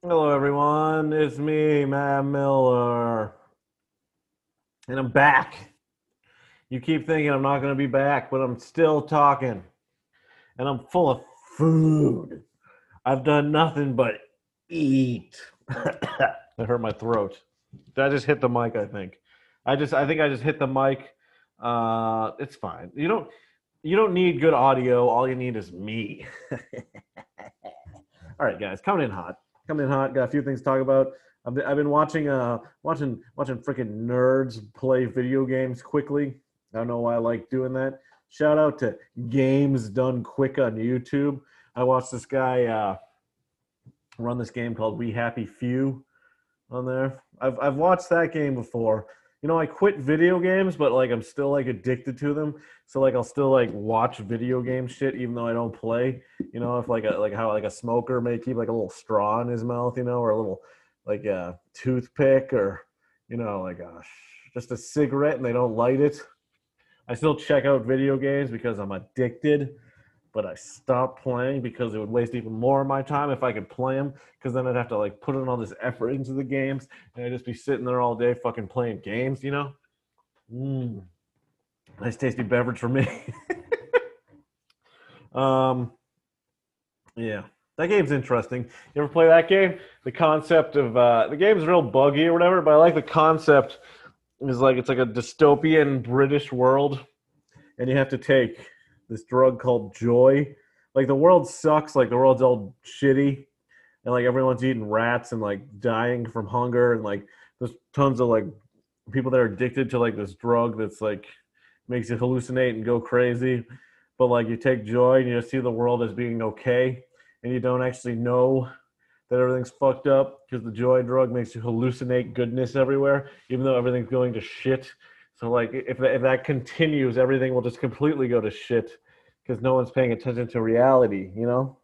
Hello, everyone. It's me, Matt Miller. And I'm back. You keep thinking I'm not going to be back, but I'm still talking. And I'm full of food. I've done nothing but eat. I hurt my throat. Did I just hit the mic? I think. I just. I think I just hit the mic. Uh, it's fine. You don't. You don't need good audio. All you need is me. All right, guys, coming in hot coming in hot. Got a few things to talk about. I've been, I've been watching uh watching watching freaking nerds play video games quickly. I don't know why I like doing that. Shout out to Games Done Quick on YouTube. I watched this guy uh, run this game called We Happy Few on there. I've I've watched that game before. You know, I quit video games, but like I'm still like addicted to them. So like I'll still like watch video game shit even though I don't play. You know, if like a like how like a smoker may keep like a little straw in his mouth, you know, or a little like a toothpick or you know, like a just a cigarette and they don't light it. I still check out video games because I'm addicted but I stopped playing because it would waste even more of my time if I could play them. Because then I'd have to like put in all this effort into the games, and I'd just be sitting there all day fucking playing games. You know, mm. nice tasty beverage for me. um, yeah, that game's interesting. You ever play that game? The concept of uh, the game's real buggy or whatever, but I like the concept. Is like it's like a dystopian British world, and you have to take this drug called joy. Like the world sucks. Like the world's all shitty, and like everyone's eating rats and like dying from hunger, and like there's tons of like people that are addicted to like this drug that's like makes you hallucinate and go crazy. But like you take joy and you see the world as being okay, and you don't actually know that everything's fucked up because the joy drug makes you hallucinate goodness everywhere, even though everything's going to shit. So like if if that continues, everything will just completely go to shit because no one's paying attention to reality, you know.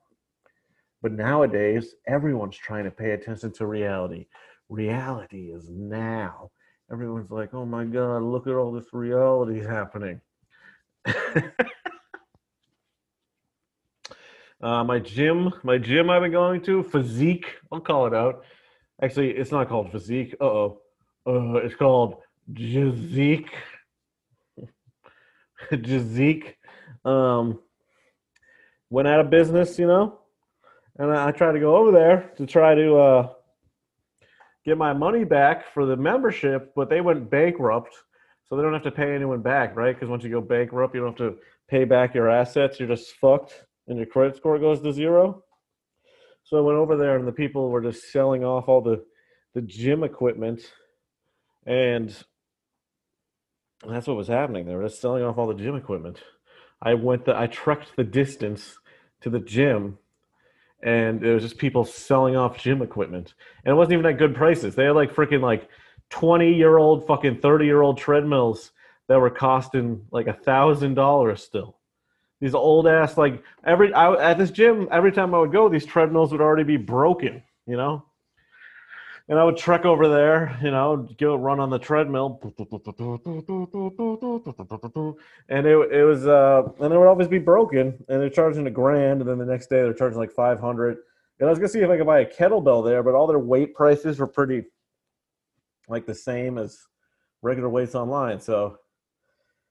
But nowadays, everyone's trying to pay attention to reality. Reality is now. Everyone's like, "Oh my god, look at all this reality happening." uh, my gym, my gym I've been going to, physique. I'll call it out. Actually, it's not called physique. Uh oh. Uh, it's called Jazik. Jazik um, went out of business, you know, and I, I tried to go over there to try to uh, get my money back for the membership, but they went bankrupt, so they don't have to pay anyone back, right? Because once you go bankrupt, you don't have to pay back your assets. You're just fucked, and your credit score goes to zero. So I went over there, and the people were just selling off all the the gym equipment, and that's what was happening. They were just selling off all the gym equipment. I went the I trekked the distance to the gym and it was just people selling off gym equipment. And it wasn't even at good prices. They had like freaking like 20 year old fucking 30 year old treadmills that were costing like a thousand dollars still. These old ass like every I, at this gym every time I would go these treadmills would already be broken, you know? And I would trek over there, you know, go run on the treadmill, and it it was uh, and it would always be broken, and they're charging a grand, and then the next day they're charging like five hundred. And I was gonna see if I could buy a kettlebell there, but all their weight prices were pretty like the same as regular weights online. So,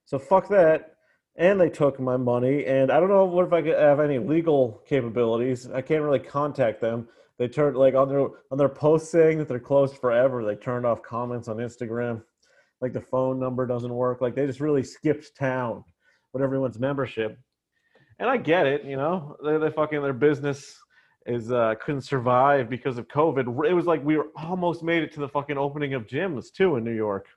so fuck that. And they took my money, and I don't know what if I could have any legal capabilities. I can't really contact them they turned like on their on their post saying that they're closed forever. They turned off comments on Instagram. Like the phone number doesn't work. Like they just really skipped town with everyone's membership. And I get it, you know, they, they fucking their business is uh, couldn't survive because of COVID. It was like we were almost made it to the fucking opening of gyms too in New York.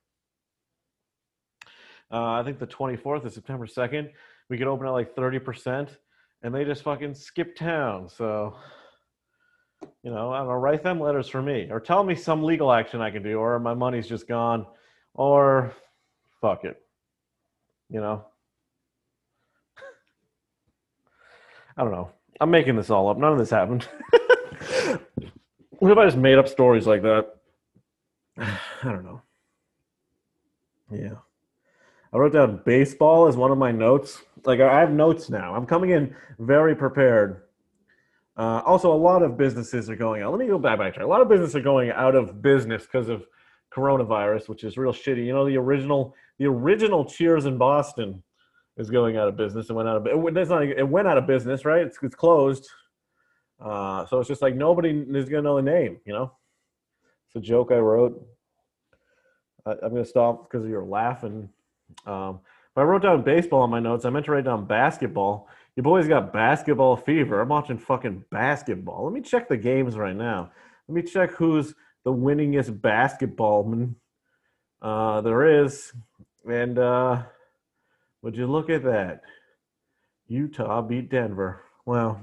Uh, I think the 24th of September 2nd, we could open at like 30%, and they just fucking skipped town. So you know, I don't know, write them letters for me or tell me some legal action I can do or my money's just gone or fuck it. You know? I don't know. I'm making this all up. None of this happened. what if I just made up stories like that? I don't know. Yeah. I wrote down baseball as one of my notes. Like I have notes now. I'm coming in very prepared Uh, also, a lot of businesses are going out. Let me go back back. A lot of businesses are going out of business because of coronavirus, which is real shitty. You know, the original the original Cheers in Boston is going out of business. It went out of it, not, it went out of business, right? It's, it's closed. Uh, so it's just like nobody is gonna know the name. You know, it's a joke I wrote. I, am gonna stop because you're laughing. Um, I wrote down baseball on my notes. I meant to write down basketball. Your boys got basketball fever. I'm watching fucking basketball. Let me check the games right now. Let me check who's the winningest basketballman uh, there is. And uh, would you look at that? Utah beat Denver. Well,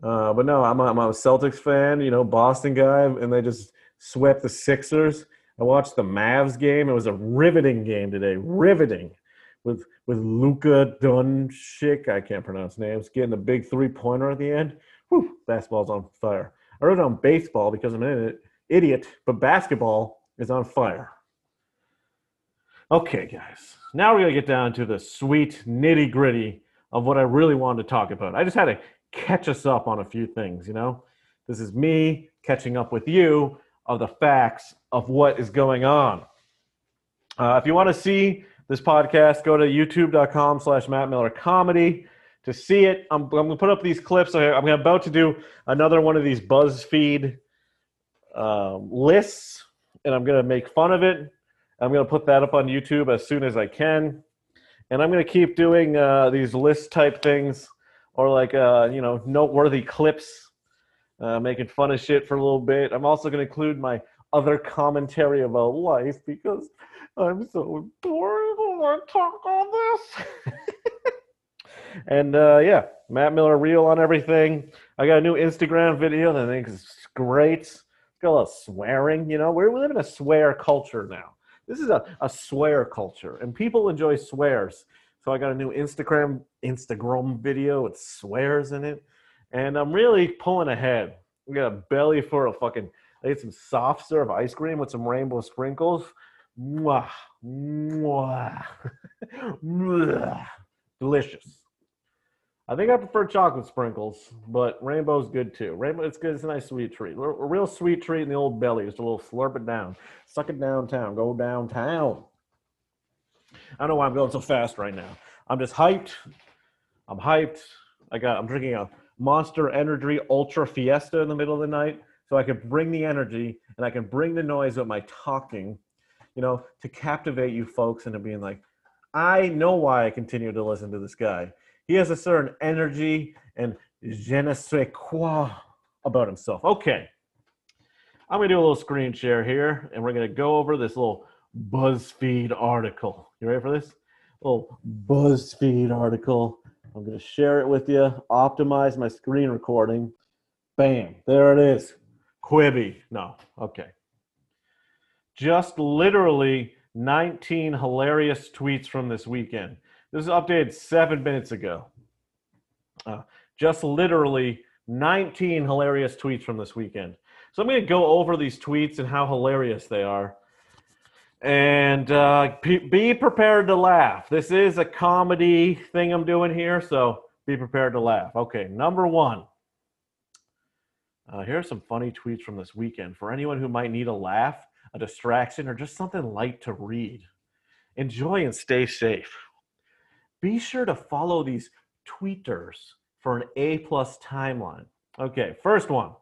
uh, but no, I'm a, I'm a Celtics fan, you know, Boston guy, and they just swept the Sixers. I watched the Mavs game. It was a riveting game today. Riveting with with Luka Doncic. I can't pronounce names. Getting a big three pointer at the end. Whew, basketball's on fire. I wrote down baseball because I'm an idiot, but basketball is on fire. Okay, guys. Now we're gonna get down to the sweet nitty gritty of what I really wanted to talk about. I just had to catch us up on a few things. You know, this is me catching up with you of the facts of what is going on. Uh, if you want to see this podcast, go to youtube.com slash Matt Miller Comedy to see it. I'm, I'm going to put up these clips. I'm about to do another one of these BuzzFeed um, lists, and I'm going to make fun of it. I'm going to put that up on YouTube as soon as I can. And I'm going to keep doing uh, these list type things or like, uh, you know, noteworthy clips, uh, making fun of shit for a little bit. I'm also going to include my other commentary about life because I'm so bored when I talk on this. and uh, yeah, Matt Miller Real on everything. I got a new Instagram video that I think is great. It's got a lot of swearing. You know, we're, we live in a swear culture now. This is a, a swear culture, and people enjoy swears. So I got a new Instagram Instagram video with swears in it, and I'm really pulling ahead. We got a belly for a fucking I ate some soft serve ice cream with some rainbow sprinkles. Mwah. Delicious. I think I prefer chocolate sprinkles, but rainbow's good too. Rainbow, it's good. It's a nice sweet treat. A real sweet treat in the old belly. Just a little slurp it down, suck it downtown, go downtown. I don't know why I'm going so fast right now. I'm just hyped. I'm hyped. I got. I'm drinking a Monster Energy Ultra Fiesta in the middle of the night so I can bring the energy and I can bring the noise of my talking, you know, to captivate you folks into being like, I know why I continue to listen to this guy. He has a certain energy and je ne sais quoi about himself. Okay. I'm going to do a little screen share here and we're going to go over this little BuzzFeed article. You ready for this? Little BuzzFeed article. I'm going to share it with you, optimize my screen recording. Bam, there it is. Quibi. No. Okay. Just literally 19 hilarious tweets from this weekend. This is updated seven minutes ago. Uh, just literally 19 hilarious tweets from this weekend. So I'm going to go over these tweets and how hilarious they are. And uh, be prepared to laugh. This is a comedy thing I'm doing here, so be prepared to laugh. Okay, number one. Uh, here are some funny tweets from this weekend for anyone who might need a laugh, a distraction, or just something light to read. Enjoy and stay safe. Be sure to follow these tweeters for an A plus timeline. Okay, first one.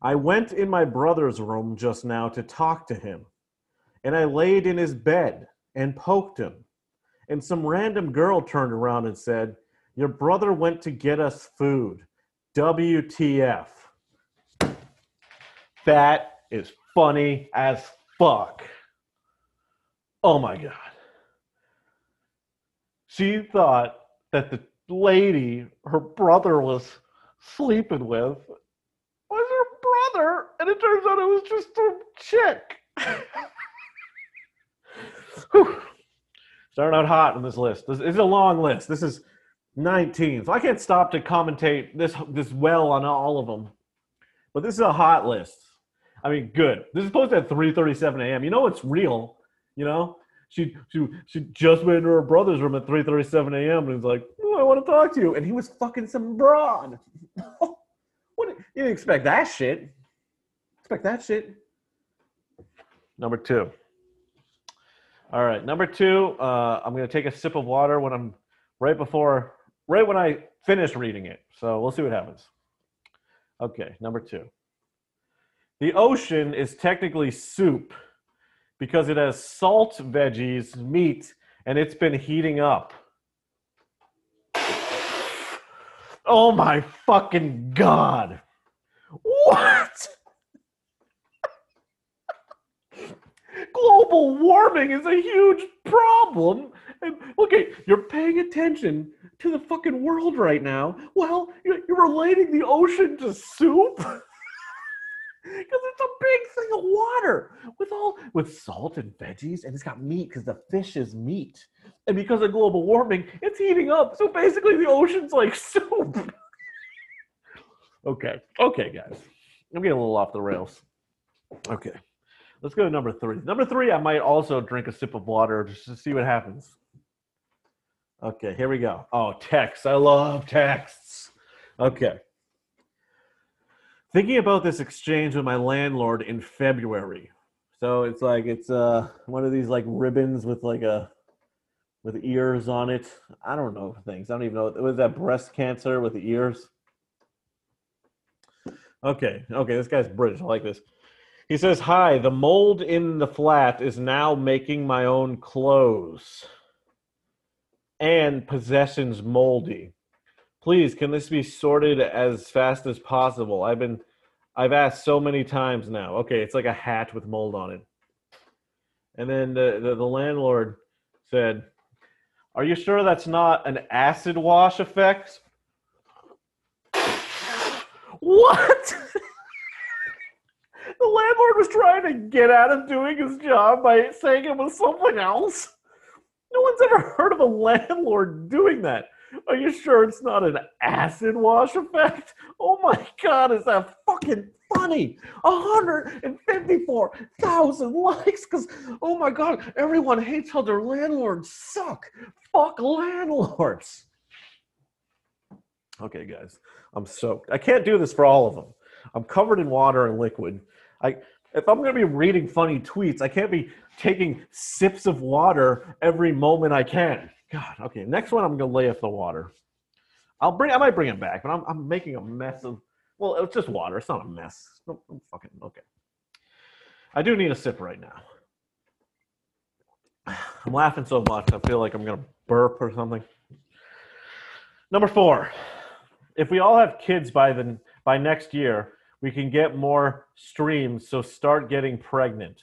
I went in my brother's room just now to talk to him, and I laid in his bed and poked him. And some random girl turned around and said, Your brother went to get us food. WTF. That is funny as fuck. Oh my God. She thought that the lady her brother was sleeping with was her brother, and it turns out it was just a chick. Starting out hot on this list. This is a long list. This is 19. So I can't stop to commentate this this well on all of them. But this is a hot list. I mean, good. This is posted at 3:37 a.m. You know it's real. You know she she she just went into her brother's room at 3:37 a.m. and he's like, oh, I want to talk to you, and he was fucking some broad. what you didn't expect that shit? Expect that shit? Number two. All right, number two. Uh, I'm gonna take a sip of water when I'm right before, right when I finish reading it. So we'll see what happens. Okay, number two. The ocean is technically soup because it has salt, veggies, meat, and it's been heating up. Oh my fucking god. What? Global warming is a huge problem. And okay, you're paying attention to the fucking world right now. Well, you're, you're relating the ocean to soup? because it's a big thing of water with all with salt and veggies and it's got meat because the fish is meat. And because of global warming it's heating up. So basically the ocean's like soup. Okay okay guys. I'm getting a little off the rails. Okay let's go to number three. Number three i might also drink a sip of water just to see what happens. Okay here we go. Oh texts. I love texts. Okay thinking about this exchange with my landlord in February. So it's like it's uh one of these like ribbons with like a with ears on it. I don't know things. I don't even know. Was that breast cancer with the ears? Okay, okay, this guy's British. I like this. He says, Hi, the mold in the flat is now making my own clothes. And possessions moldy please can this be sorted as fast as possible? I've been i've asked so many times now. Okay it's like a hat with mold on it. And then the, the, the landlord said are you sure that's not an acid wash effect? What? The landlord was trying to get out of doing his job by saying it was something else? No one's ever heard of a landlord doing that are you sure it's not an acid wash effect? Oh my god, is that fucking funny? 154,000 likes because, oh my god, everyone hates how their landlords suck. Fuck landlords. Okay, guys, I'm soaked. I can't do this for all of them. I'm covered in water and liquid. I if I'm going to be reading funny tweets, I can't be taking sips of water every moment I can. God, okay. Next one, I'm gonna lay off the water. I'll bring. I might bring it back, but I'm I'm making a mess of. Well, it's just water. It's not a mess. No, fucking okay. I do need a sip right now. I'm laughing so much. I feel like I'm gonna burp or something. Number four. If we all have kids by the by next year, we can get more streams. So start getting pregnant.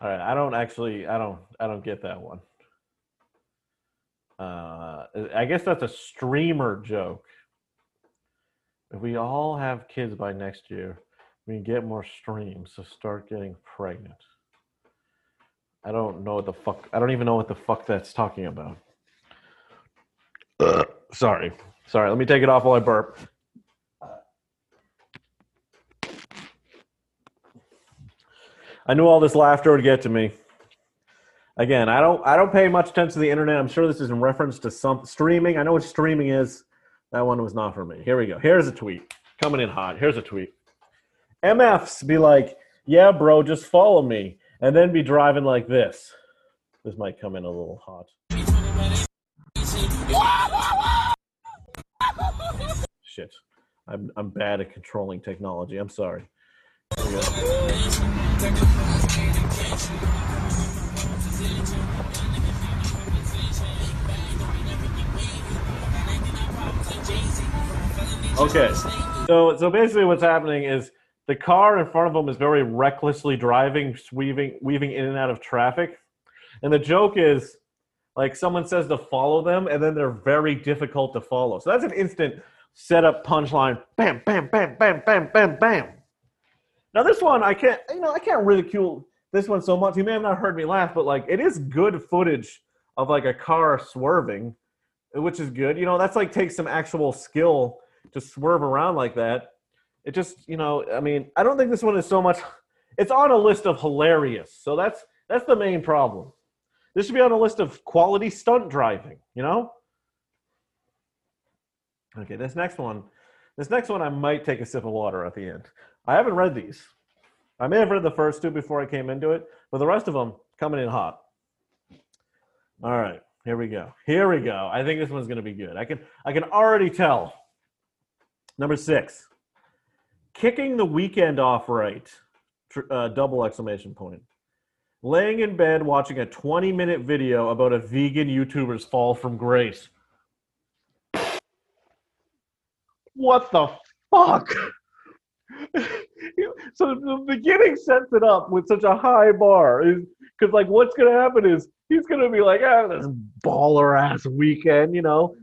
All right. I don't actually. I don't. I don't get that one. Uh, I guess that's a streamer joke. If we all have kids by next year, we can get more streams. So start getting pregnant. I don't know what the fuck. I don't even know what the fuck that's talking about. Uh, sorry, sorry. Let me take it off while I burp. I knew all this laughter would get to me again, I don't I don't pay much attention to the internet. I'm sure this is in reference to some streaming. I know what streaming is. That one was not for me. Here we go. Here's a tweet coming in hot. Here's a tweet. MFs be like, yeah, bro, just follow me, and then be driving like this. This might come in a little hot. Shit, I'm I'm bad at controlling technology. I'm sorry. Okay, so so basically, what's happening is the car in front of them is very recklessly driving, weaving weaving in and out of traffic, and the joke is like someone says to follow them, and then they're very difficult to follow. So that's an instant setup punchline. Bam, bam, bam, bam, bam, bam, bam. Now this one, I can't, you know, I can't ridicule this one so much. You may have not heard me laugh, but like it is good footage of like a car swerving, which is good. You know, that's like takes some actual skill to swerve around like that. It just, you know, I mean, I don't think this one is so much. It's on a list of hilarious, so that's That's the main problem. This should be on a list of quality stunt driving, you know? Okay, this next one, this next one I might take a sip of water at the end. I haven't read these. I may have read the first two before I came into it, but the rest of them coming in hot. All right, here we go. Here we go. I think this one's going to be good. I can I can already tell. Number 6. Kicking the weekend off right. Uh, double exclamation point. Laying in bed watching a 20 minute video about a vegan YouTuber's fall from grace. What the fuck? so the beginning sets it up with such a high bar because like what's gonna happen is he's gonna be like ah this baller ass weekend you know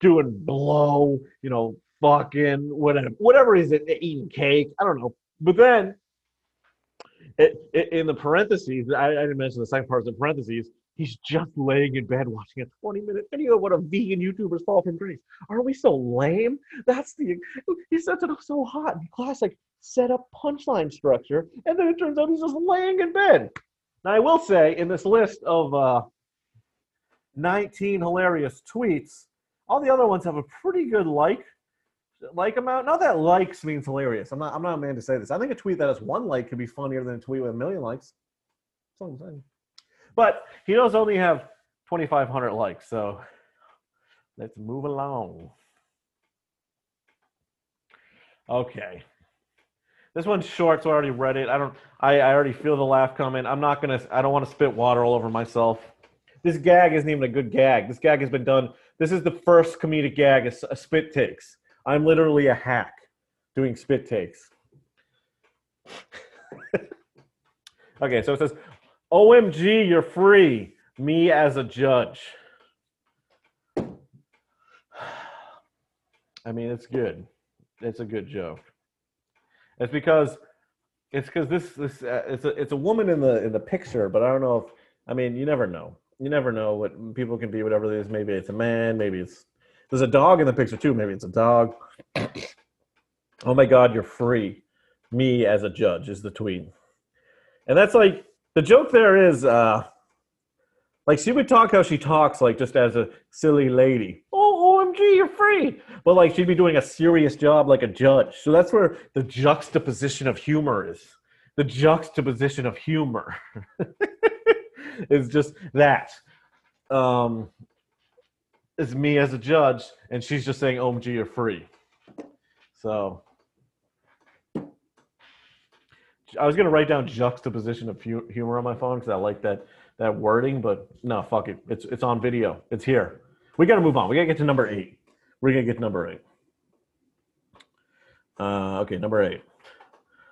doing blow you know fucking whatever whatever he's eating cake i don't know but then it, it, in the parentheses I, I didn't mention the second part the parentheses he's just laying in bed watching a 20 minute video of what a vegan YouTuber's fall from grace. Are we so lame? That's the he sets it up so hot. And classic set up punchline structure, and then it turns out he's just laying in bed. Now I will say in this list of uh, 19 hilarious tweets, all the other ones have a pretty good like like amount. Not that likes means hilarious. I'm not I'm not a man to say this. I think a tweet that has one like could be funnier than a tweet with a million likes. That's all I'm saying. But he does only have 2,500 likes, so let's move along. Okay. This one's short, so I already read it. I don't. I, I already feel the laugh coming. I'm not gonna. I don't want to spit water all over myself. This gag isn't even a good gag. This gag has been done. This is the first comedic gag. A, a uh, spit takes. I'm literally a hack doing spit takes. okay, so it says, OMG, you're free. Me as a judge. I mean, it's good. It's a good joke. It's because it's because this this uh, it's a it's a woman in the in the picture, but I don't know if I mean you never know. You never know what people can be. Whatever it is, maybe it's a man. Maybe it's there's a dog in the picture too. Maybe it's a dog. oh my God, you're free. Me as a judge is the tweet, and that's like the joke there is uh like she would talk how she talks like just as a silly lady omg you're free but like she'd be doing a serious job like a judge so that's where the juxtaposition of humor is the juxtaposition of humor is just that um is me as a judge and she's just saying omg you're free so I was gonna write down juxtaposition of humor on my phone because I like that that wording, but no, fuck it. It's it's on video. It's here. We gotta move on. We gotta get to number eight. We're gonna get to number eight. Uh, okay, number eight.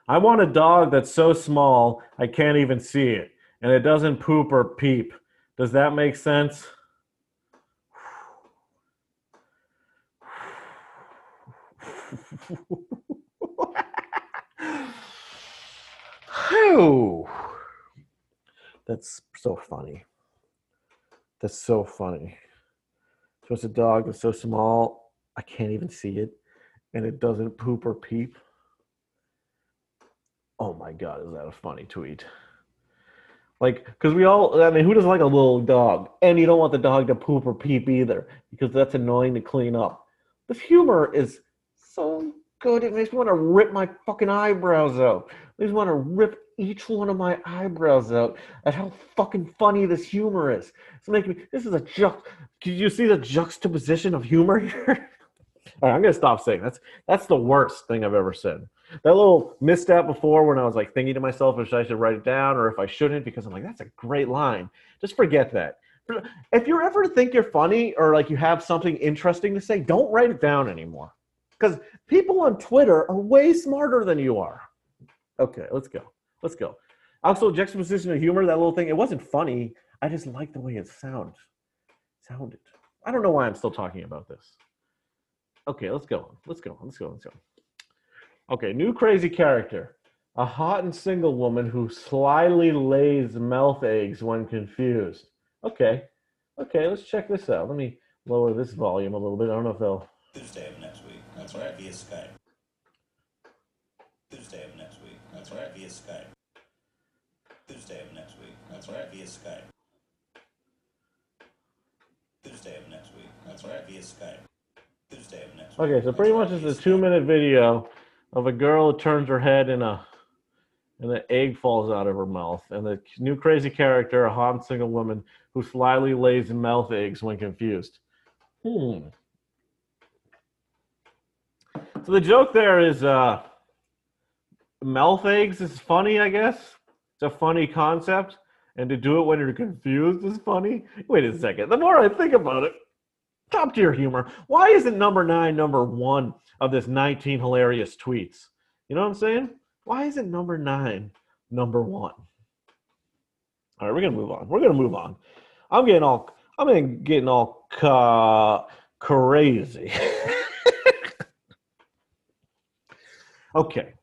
I want a dog that's so small I can't even see it, and it doesn't poop or peep. Does that make sense? That's so funny. That's so funny. So it's a dog that's so small, I can't even see it, and it doesn't poop or peep. Oh my god, is that a funny tweet? Like, because we all, I mean, who doesn't like a little dog? And you don't want the dog to poop or peep either, because that's annoying to clean up. This humor is so good, it makes me want to rip my fucking eyebrows out. I just want to rip each one of my eyebrows out at how fucking funny this humor is. It's making me, this is a juxt. Can you see the juxtaposition of humor here? All right, I'm gonna stop saying that's that's the worst thing I've ever said. That little misstep before when I was like thinking to myself if I should write it down or if I shouldn't because I'm like that's a great line. Just forget that. If you ever to think you're funny or like you have something interesting to say, don't write it down anymore. Because people on Twitter are way smarter than you are. Okay, let's go. Let's go. Also, juxtaposition of humor, that little thing, it wasn't funny. I just like the way it sound sounded. I don't know why I'm still talking about this. Okay, let's go. Let's go. Let's go. Let's go. Okay, new crazy character. A hot and single woman who slyly lays mouth eggs when confused. Okay. Okay, let's check this out. Let me lower this volume a little bit. I don't know if they'll. Tuesday of next week. That's right, via Skype. Tuesday of next week. That's right, via Skype. Tuesday of next week. That's right, via Skype. Tuesday of next week. That's right, via Skype. Tuesday of next week. Okay, so pretty much it's a two-minute video of a girl who turns her head and a and an egg falls out of her mouth, and the new crazy character, a hot single woman who slyly lays mouth eggs when confused. Hmm. So the joke there is uh mouth eggs is funny, I guess. It's a funny concept. And to do it when you're confused is funny. Wait a second. The more I think about it, top tier humor. Why isn't number nine number one of this 19 hilarious tweets? You know what I'm saying? Why isn't number nine number one? All right, we're gonna move on. We're gonna move on. I'm getting all I'm getting all ca- crazy. okay.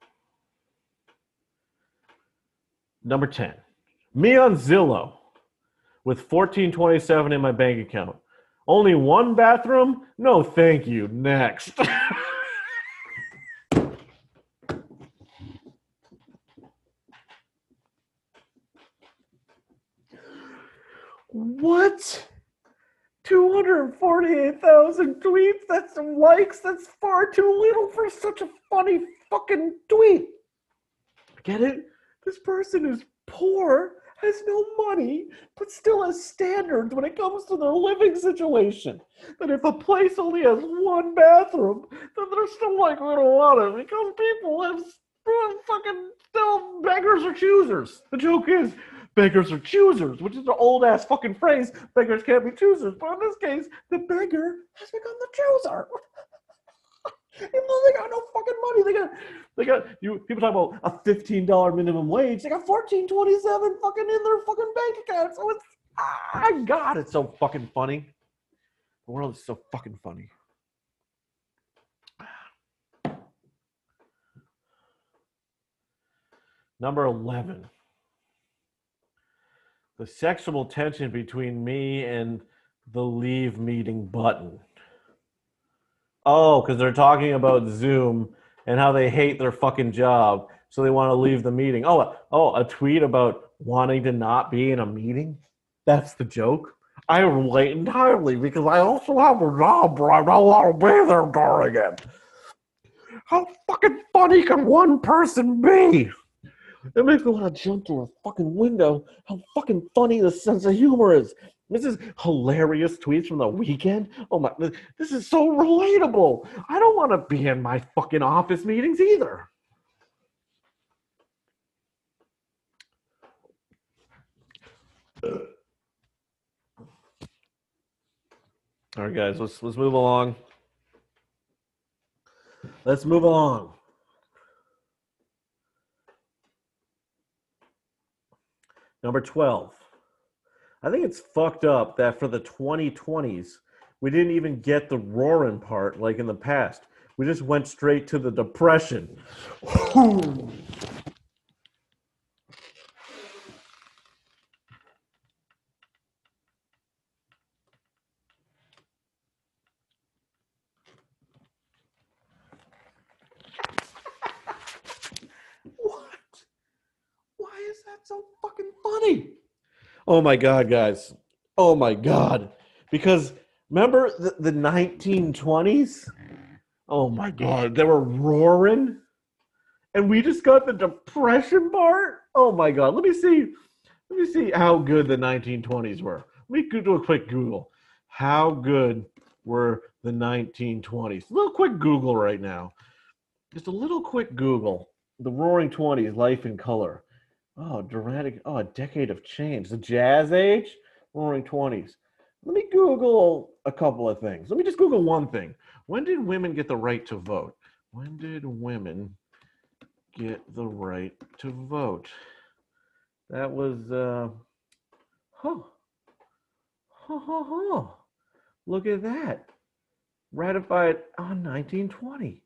Number 10. Me on Zillow with 1427 in my bank account. Only one bathroom? No, thank you. Next. what? 248,000 tweets? That's some likes. That's far too little for such a funny fucking tweet. Get it? This person is poor, has no money, but still has standards when it comes to their living situation. That if a place only has one bathroom, then they're still like, we don't want it because people have uh, fucking still beggars are choosers. The joke is beggars are choosers, which is an old ass fucking phrase. Beggars can't be choosers. But in this case, the beggar has become the chooser. Even though they got no fucking money, they got they got you. People talk about a fifteen dollar minimum wage. They got fourteen twenty seven fucking in their fucking bank account. So it's ah, God, it's so fucking funny. The world is so fucking funny. Number eleven. The sexual tension between me and the leave meeting button. Oh, because they're talking about Zoom and how they hate their fucking job, so they want to leave the meeting. Oh, oh, a tweet about wanting to not be in a meeting. That's the joke. I relate entirely because I also have a job where I don't want to be there during it. How fucking funny can one person be? It makes me want to jump through a fucking window. How fucking funny the sense of humor is. This is hilarious tweets from the weekend. Oh my, this is so relatable. I don't want to be in my fucking office meetings either. All right, guys, let's let's move along. Let's move along. Number 12. I think it's fucked up that for the 2020s, we didn't even get the roaring part like in the past. We just went straight to the depression. what? Why is that so fucking funny? Oh my god, guys. Oh my god. Because remember the, the 1920s? Oh my god, they were roaring. And we just got the depression part? Oh my god. Let me see. Let me see how good the 1920s were. Let me do a quick Google. How good were the 1920s? A little quick Google right now. Just a little quick Google. The Roaring Twenties, Life in Color. Oh, dramatic. Oh, a decade of change. The Jazz Age, Roaring Twenties. Let me Google a couple of things. Let me just Google one thing. When did women get the right to vote? When did women get the right to vote? That was, uh, huh. Huh, huh, huh. Look at that. Ratified on 1920.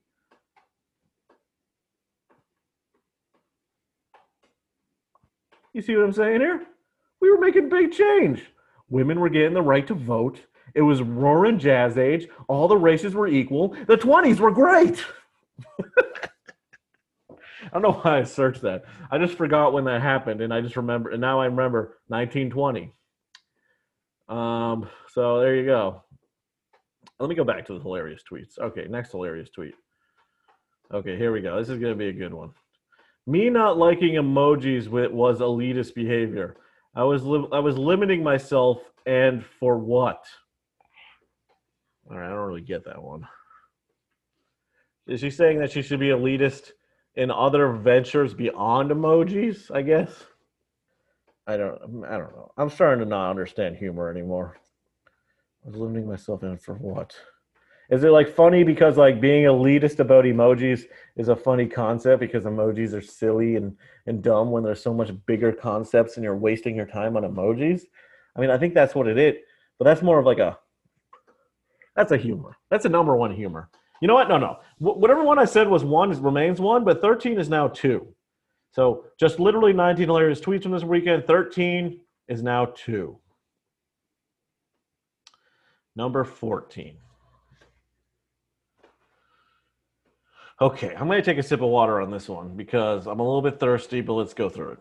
You see what I'm saying here? We were making big change. Women were getting the right to vote. It was roaring jazz age. All the races were equal. The 20s were great. I don't know why I searched that. I just forgot when that happened, and I just remember, and now I remember 1920. Um, so there you go. Let me go back to the hilarious tweets. Okay, next hilarious tweet. Okay, here we go. This is gonna be a good one. Me not liking emojis was elitist behavior. I was li- I was limiting myself, and for what? All right, I don't really get that one. Is she saying that she should be elitist in other ventures beyond emojis? I guess. I don't. I don't know. I'm starting to not understand humor anymore. I was limiting myself in for what? Is it like funny because like being elitist about emojis is a funny concept because emojis are silly and, and dumb when there's so much bigger concepts and you're wasting your time on emojis? I mean, I think that's what it is, but that's more of like a that's a humor. That's a number one humor. You know what? No, no. Wh- Whatever one I said was one remains one, but 13 is now two. So just literally 19 hilarious tweets from this weekend. 13 is now two. Number 14. Okay, I'm going to take a sip of water on this one because I'm a little bit thirsty, but let's go through it.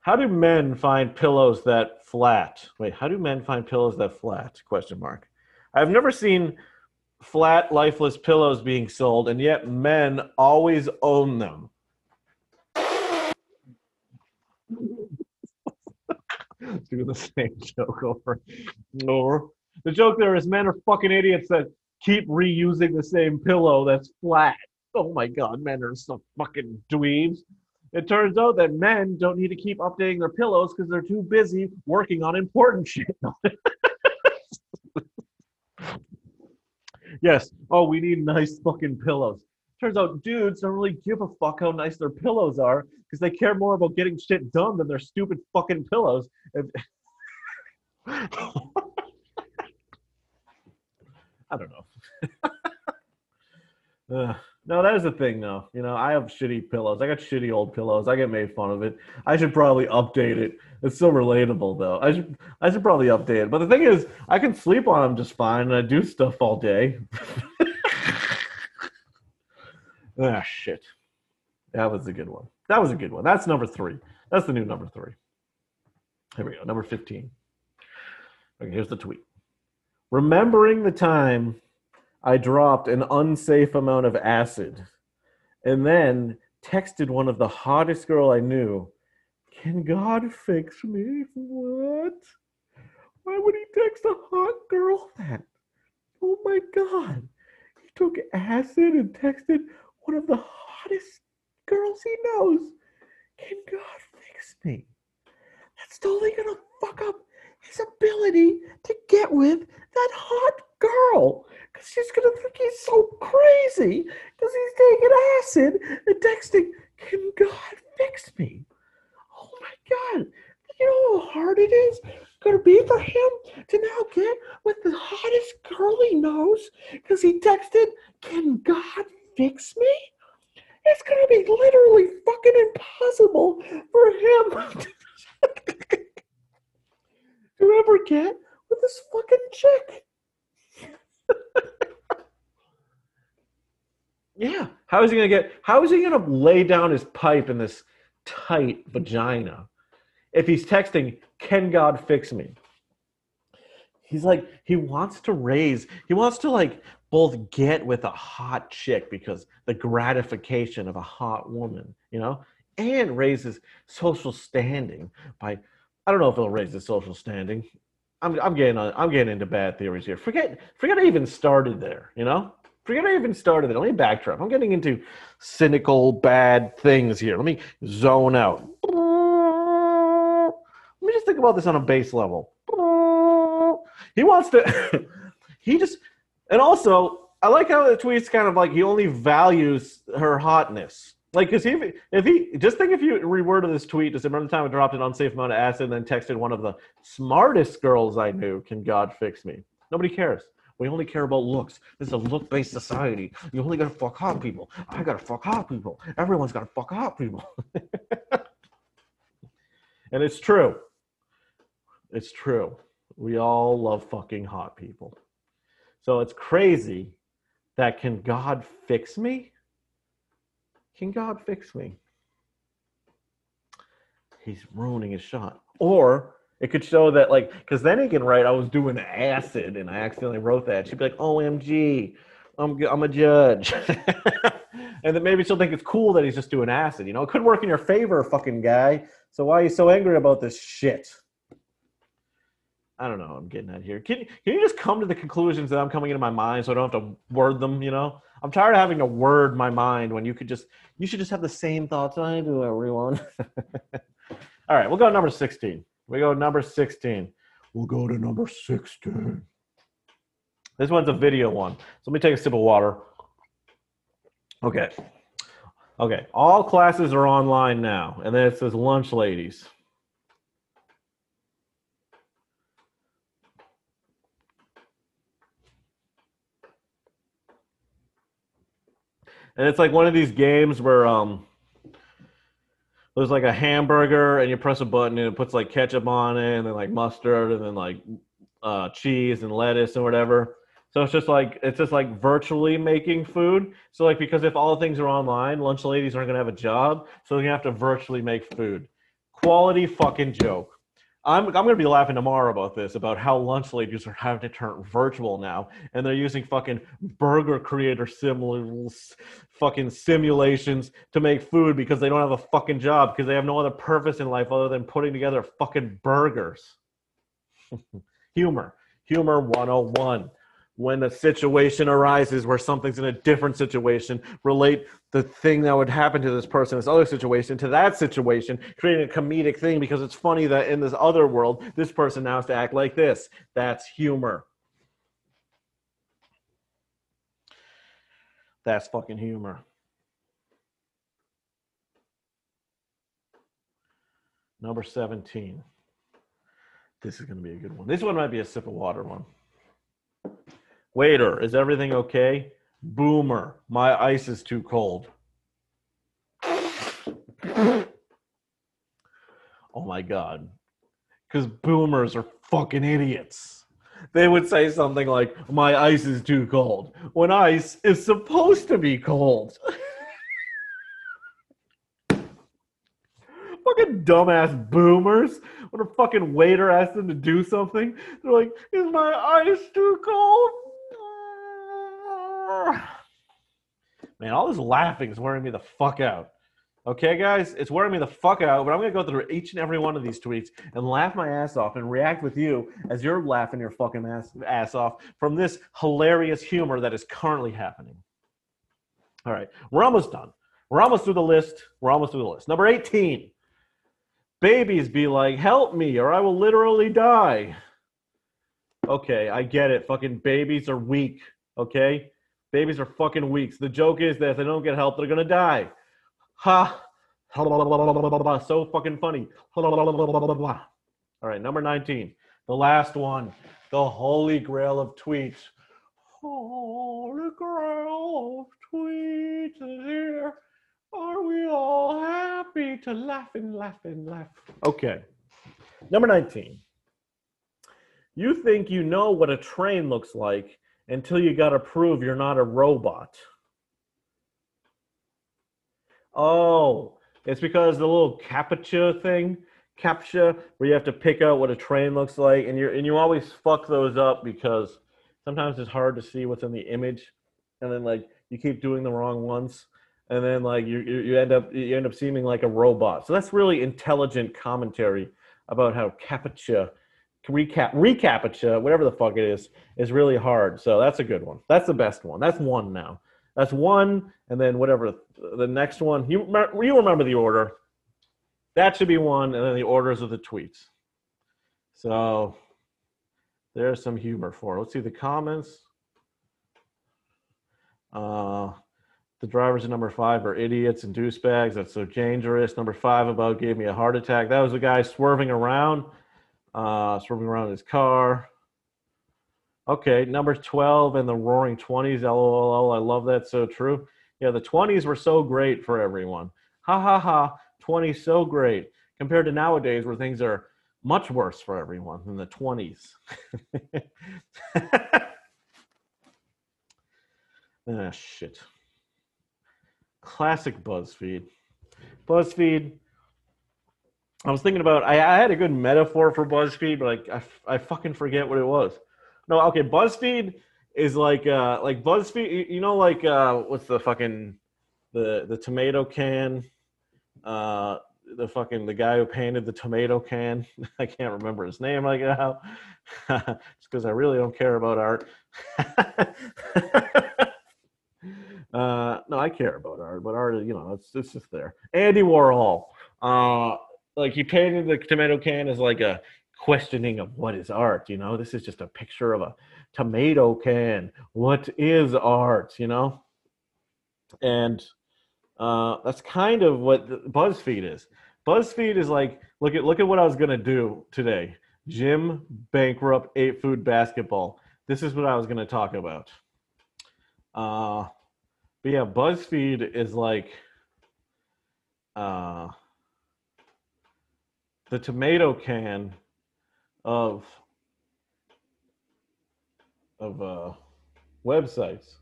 How do men find pillows that flat? Wait, how do men find pillows that flat? Question mark. I've never seen flat, lifeless pillows being sold, and yet men always own them. Do the same joke over over. The joke there is men are fucking idiots that keep reusing the same pillow that's flat. Oh my god, men are so fucking dweebs. It turns out that men don't need to keep updating their pillows because they're too busy working on important shit. yes. Oh, we need nice fucking pillows. Turns out dudes don't really give a fuck how nice their pillows are because they care more about getting shit done than their stupid fucking pillows. I don't know. Uh, no, that is the thing, though. You know, I have shitty pillows. I got shitty old pillows. I get made fun of it. I should probably update it. It's so relatable, though. I should, I should probably update it. But the thing is, I can sleep on them just fine, and I do stuff all day. ah, shit. That was a good one. That was a good one. That's number three. That's the new number three. Here we go. Number 15. Okay, here's the tweet. Remembering the time I dropped an unsafe amount of acid and then texted one of the hottest girl I knew, Can God fix me? What? Why would he text a hot girl that? Oh my God. He took acid and texted one of the hottest girls he knows. Can God fix me? That's totally gonna fuck up his ability to get with that hot girl. Because she's gonna think he's so crazy because he's taking acid and texting, Can God fix me? Oh my God. You know how hard it is gonna be for him to now get with the hottest girl he because he texted, Can God fix me? It's gonna be literally fucking impossible for him to ever get with this fucking chick. yeah. How is he gonna get how is he gonna lay down his pipe in this tight vagina if he's texting, Can God fix me? He's like, he wants to raise, he wants to like both get with a hot chick because the gratification of a hot woman, you know, and raise his social standing by I don't know if it'll raise his social standing. I'm I'm getting on, I'm getting into bad theories here. Forget forget I even started there, you know? Forget I even started there. Let me backtrack. I'm getting into cynical bad things here. Let me zone out. Let me just think about this on a base level. He wants to he just and also I like how the tweet's kind of like he only values her hotness. Like, cause if he, just think if you reworded this tweet, just remember the time I dropped an unsafe amount of acid and then texted one of the smartest girls I knew, can God fix me? Nobody cares. We only care about looks. This is a look-based society. You only gotta fuck hot people. I gotta fuck hot people. Everyone's gotta fuck hot people. and it's true. It's true. We all love fucking hot people. So it's crazy that can God fix me? Can God fix me? He's ruining his shot. Or it could show that, like, because then he can write, I was doing acid and I accidentally wrote that. She'd be like, OMG, I'm, I'm a judge. and then maybe she'll think it's cool that he's just doing acid. You know, it could work in your favor, fucking guy. So why are you so angry about this shit? I don't know. I'm getting at here. Can can you just come to the conclusions that I'm coming into my mind, so I don't have to word them? You know, I'm tired of having to word my mind when you could just you should just have the same thoughts I do, everyone. All right, we'll go to number 16. We go number 16. We'll go to number 16. This one's a video one. So let me take a sip of water. Okay. Okay. All classes are online now, and then it says lunch ladies. And it's like one of these games where um there's like a hamburger and you press a button and it puts like ketchup on it and then like mustard and then like uh, cheese and lettuce and whatever. So it's just like it's just like virtually making food. So like because if all things are online lunch ladies aren't to have a job so they're to have to virtually make food. Quality fucking joke I'm, I'm going to be laughing tomorrow about this about how lunch ladies are having to turn virtual now and they're using fucking burger creator simuls fucking simulations to make food because they don't have a fucking job because they have no other purpose in life other than putting together fucking burgers. Humor. Humor 101 when a situation arises where something's in a different situation, relate the thing that would happen to this person, this other situation, to that situation, creating a comedic thing because it's funny that in this other world, this person now has to act like this. That's humor. That's fucking humor. Number 17. This is going to be a good one. This one might be a sip of water one. Waiter, is everything okay? Boomer, my ice is too cold. oh my god. Because boomers are fucking idiots. They would say something like, my ice is too cold, when ice is supposed to be cold. fucking dumbass boomers. When a fucking waiter asks them to do something, they're like, is my ice too cold? Man, all this laughing is wearing me the fuck out. Okay, guys, it's wearing me the fuck out, but I'm gonna go through each and every one of these tweets and laugh my ass off and react with you as you're laughing your fucking ass, ass off from this hilarious humor that is currently happening. All right, we're almost done. We're almost through the list. We're almost through the list. Number 18. Babies be like, help me or I will literally die. Okay, I get it. Fucking babies are weak. Okay? Babies are fucking weak. The joke is that if they don't get help, they're gonna die. Ha! So fucking funny. All right, number 19. The last one. The holy grail of tweets. Holy grail of tweets is here. Are we all happy to laugh and laugh and laugh? Okay. Number 19. You think you know what a train looks like until you got to prove you're not a robot. Oh, it's because the little captcha thing, captcha, where you have to pick out what a train looks like, and you and you always fuck those up because sometimes it's hard to see what's in the image, and then like you keep doing the wrong ones, and then like you you, end up you end up seeming like a robot. So that's really intelligent commentary about how captcha recap recaptcha whatever the fuck it is is really hard. So that's a good one. That's the best one. That's one now. That's one and then whatever the next one. You you remember the order. That should be one and then the orders of the tweets. So there's some humor for it. let's see the comments. Uh the drivers at number five are idiots and douchebags. That's so dangerous. Number five about gave me a heart attack. That was the guy swerving around uh, swerving around his car. Okay, number 12 and the roaring 20s. LOL. I love that. So true. Yeah, the 20s were so great for everyone. Ha ha ha. 20 so great compared to nowadays where things are much worse for everyone than the 20s. ah, shit. classic BuzzFeed. BuzzFeed. I was thinking about. I, I had a good metaphor for BuzzFeed, but like I, I fucking forget what it was. No, okay. BuzzFeed is like uh like BuzzFeed. you- know, like uh what's the fucking the the tomato can, uh the fucking the guy who painted the tomato can. I can't remember his name right now, just because I really don't care about art. uh, no, I care about art, but art, you know, it's it's just there. Andy Warhol, uh, like he painted the tomato can as like a questioning of what is art. You know, this is just a picture of a tomato can. What is art? You know, and uh, that's kind of what BuzzFeed is. BuzzFeed is like, look at look at what I was gonna do today. Jim bankrupt ate food basketball. This is what I was gonna talk about. Uh, but yeah, BuzzFeed is like uh, the tomato can of of uh, websites.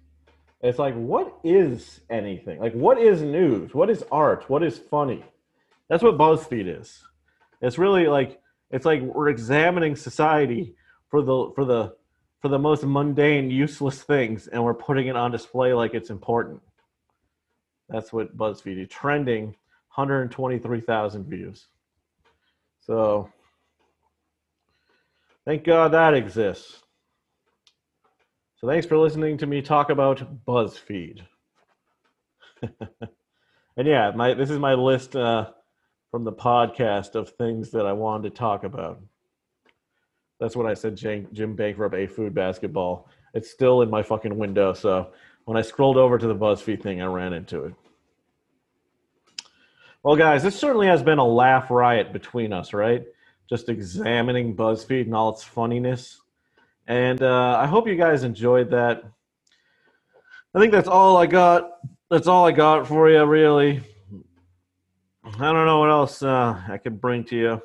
It's like, what is anything? Like, what is news? What is art? What is funny? That's what BuzzFeed is. It's really like it's like we're examining society for the for the for the most mundane, useless things, and we're putting it on display like it's important. That's what BuzzFeed is trending, 123,000 views. So, thank God that exists. So, thanks for listening to me talk about BuzzFeed. and yeah, my this is my list uh, from the podcast of things that I wanted to talk about. That's what I said. Jim, Jim Bankrupt a food basketball. It's still in my fucking window. So when I scrolled over to the BuzzFeed thing, I ran into it. Well, guys, this certainly has been a laugh riot between us, right? Just examining BuzzFeed and all its funniness. And uh, I hope you guys enjoyed that. I think that's all I got. That's all I got for you, really. I don't know what else uh, I could bring to you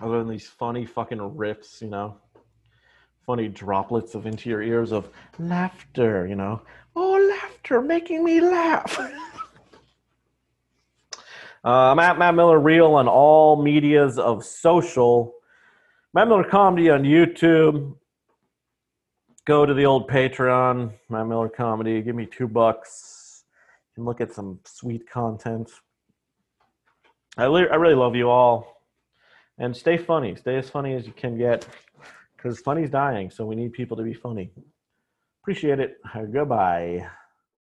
other than these funny fucking riffs, you know, funny droplets of into your ears of laughter, you know. Oh, laughter making me laugh. uh, I'm at Matt Miller Real on all medias of social. Matt Miller Comedy on YouTube. Go to the old Patreon, Matt Miller Comedy. Give me two bucks. and look at some sweet content. I, li- I really love you all and stay funny. Stay as funny as you can get, because funny's dying. So we need people to be funny. Appreciate it. Goodbye.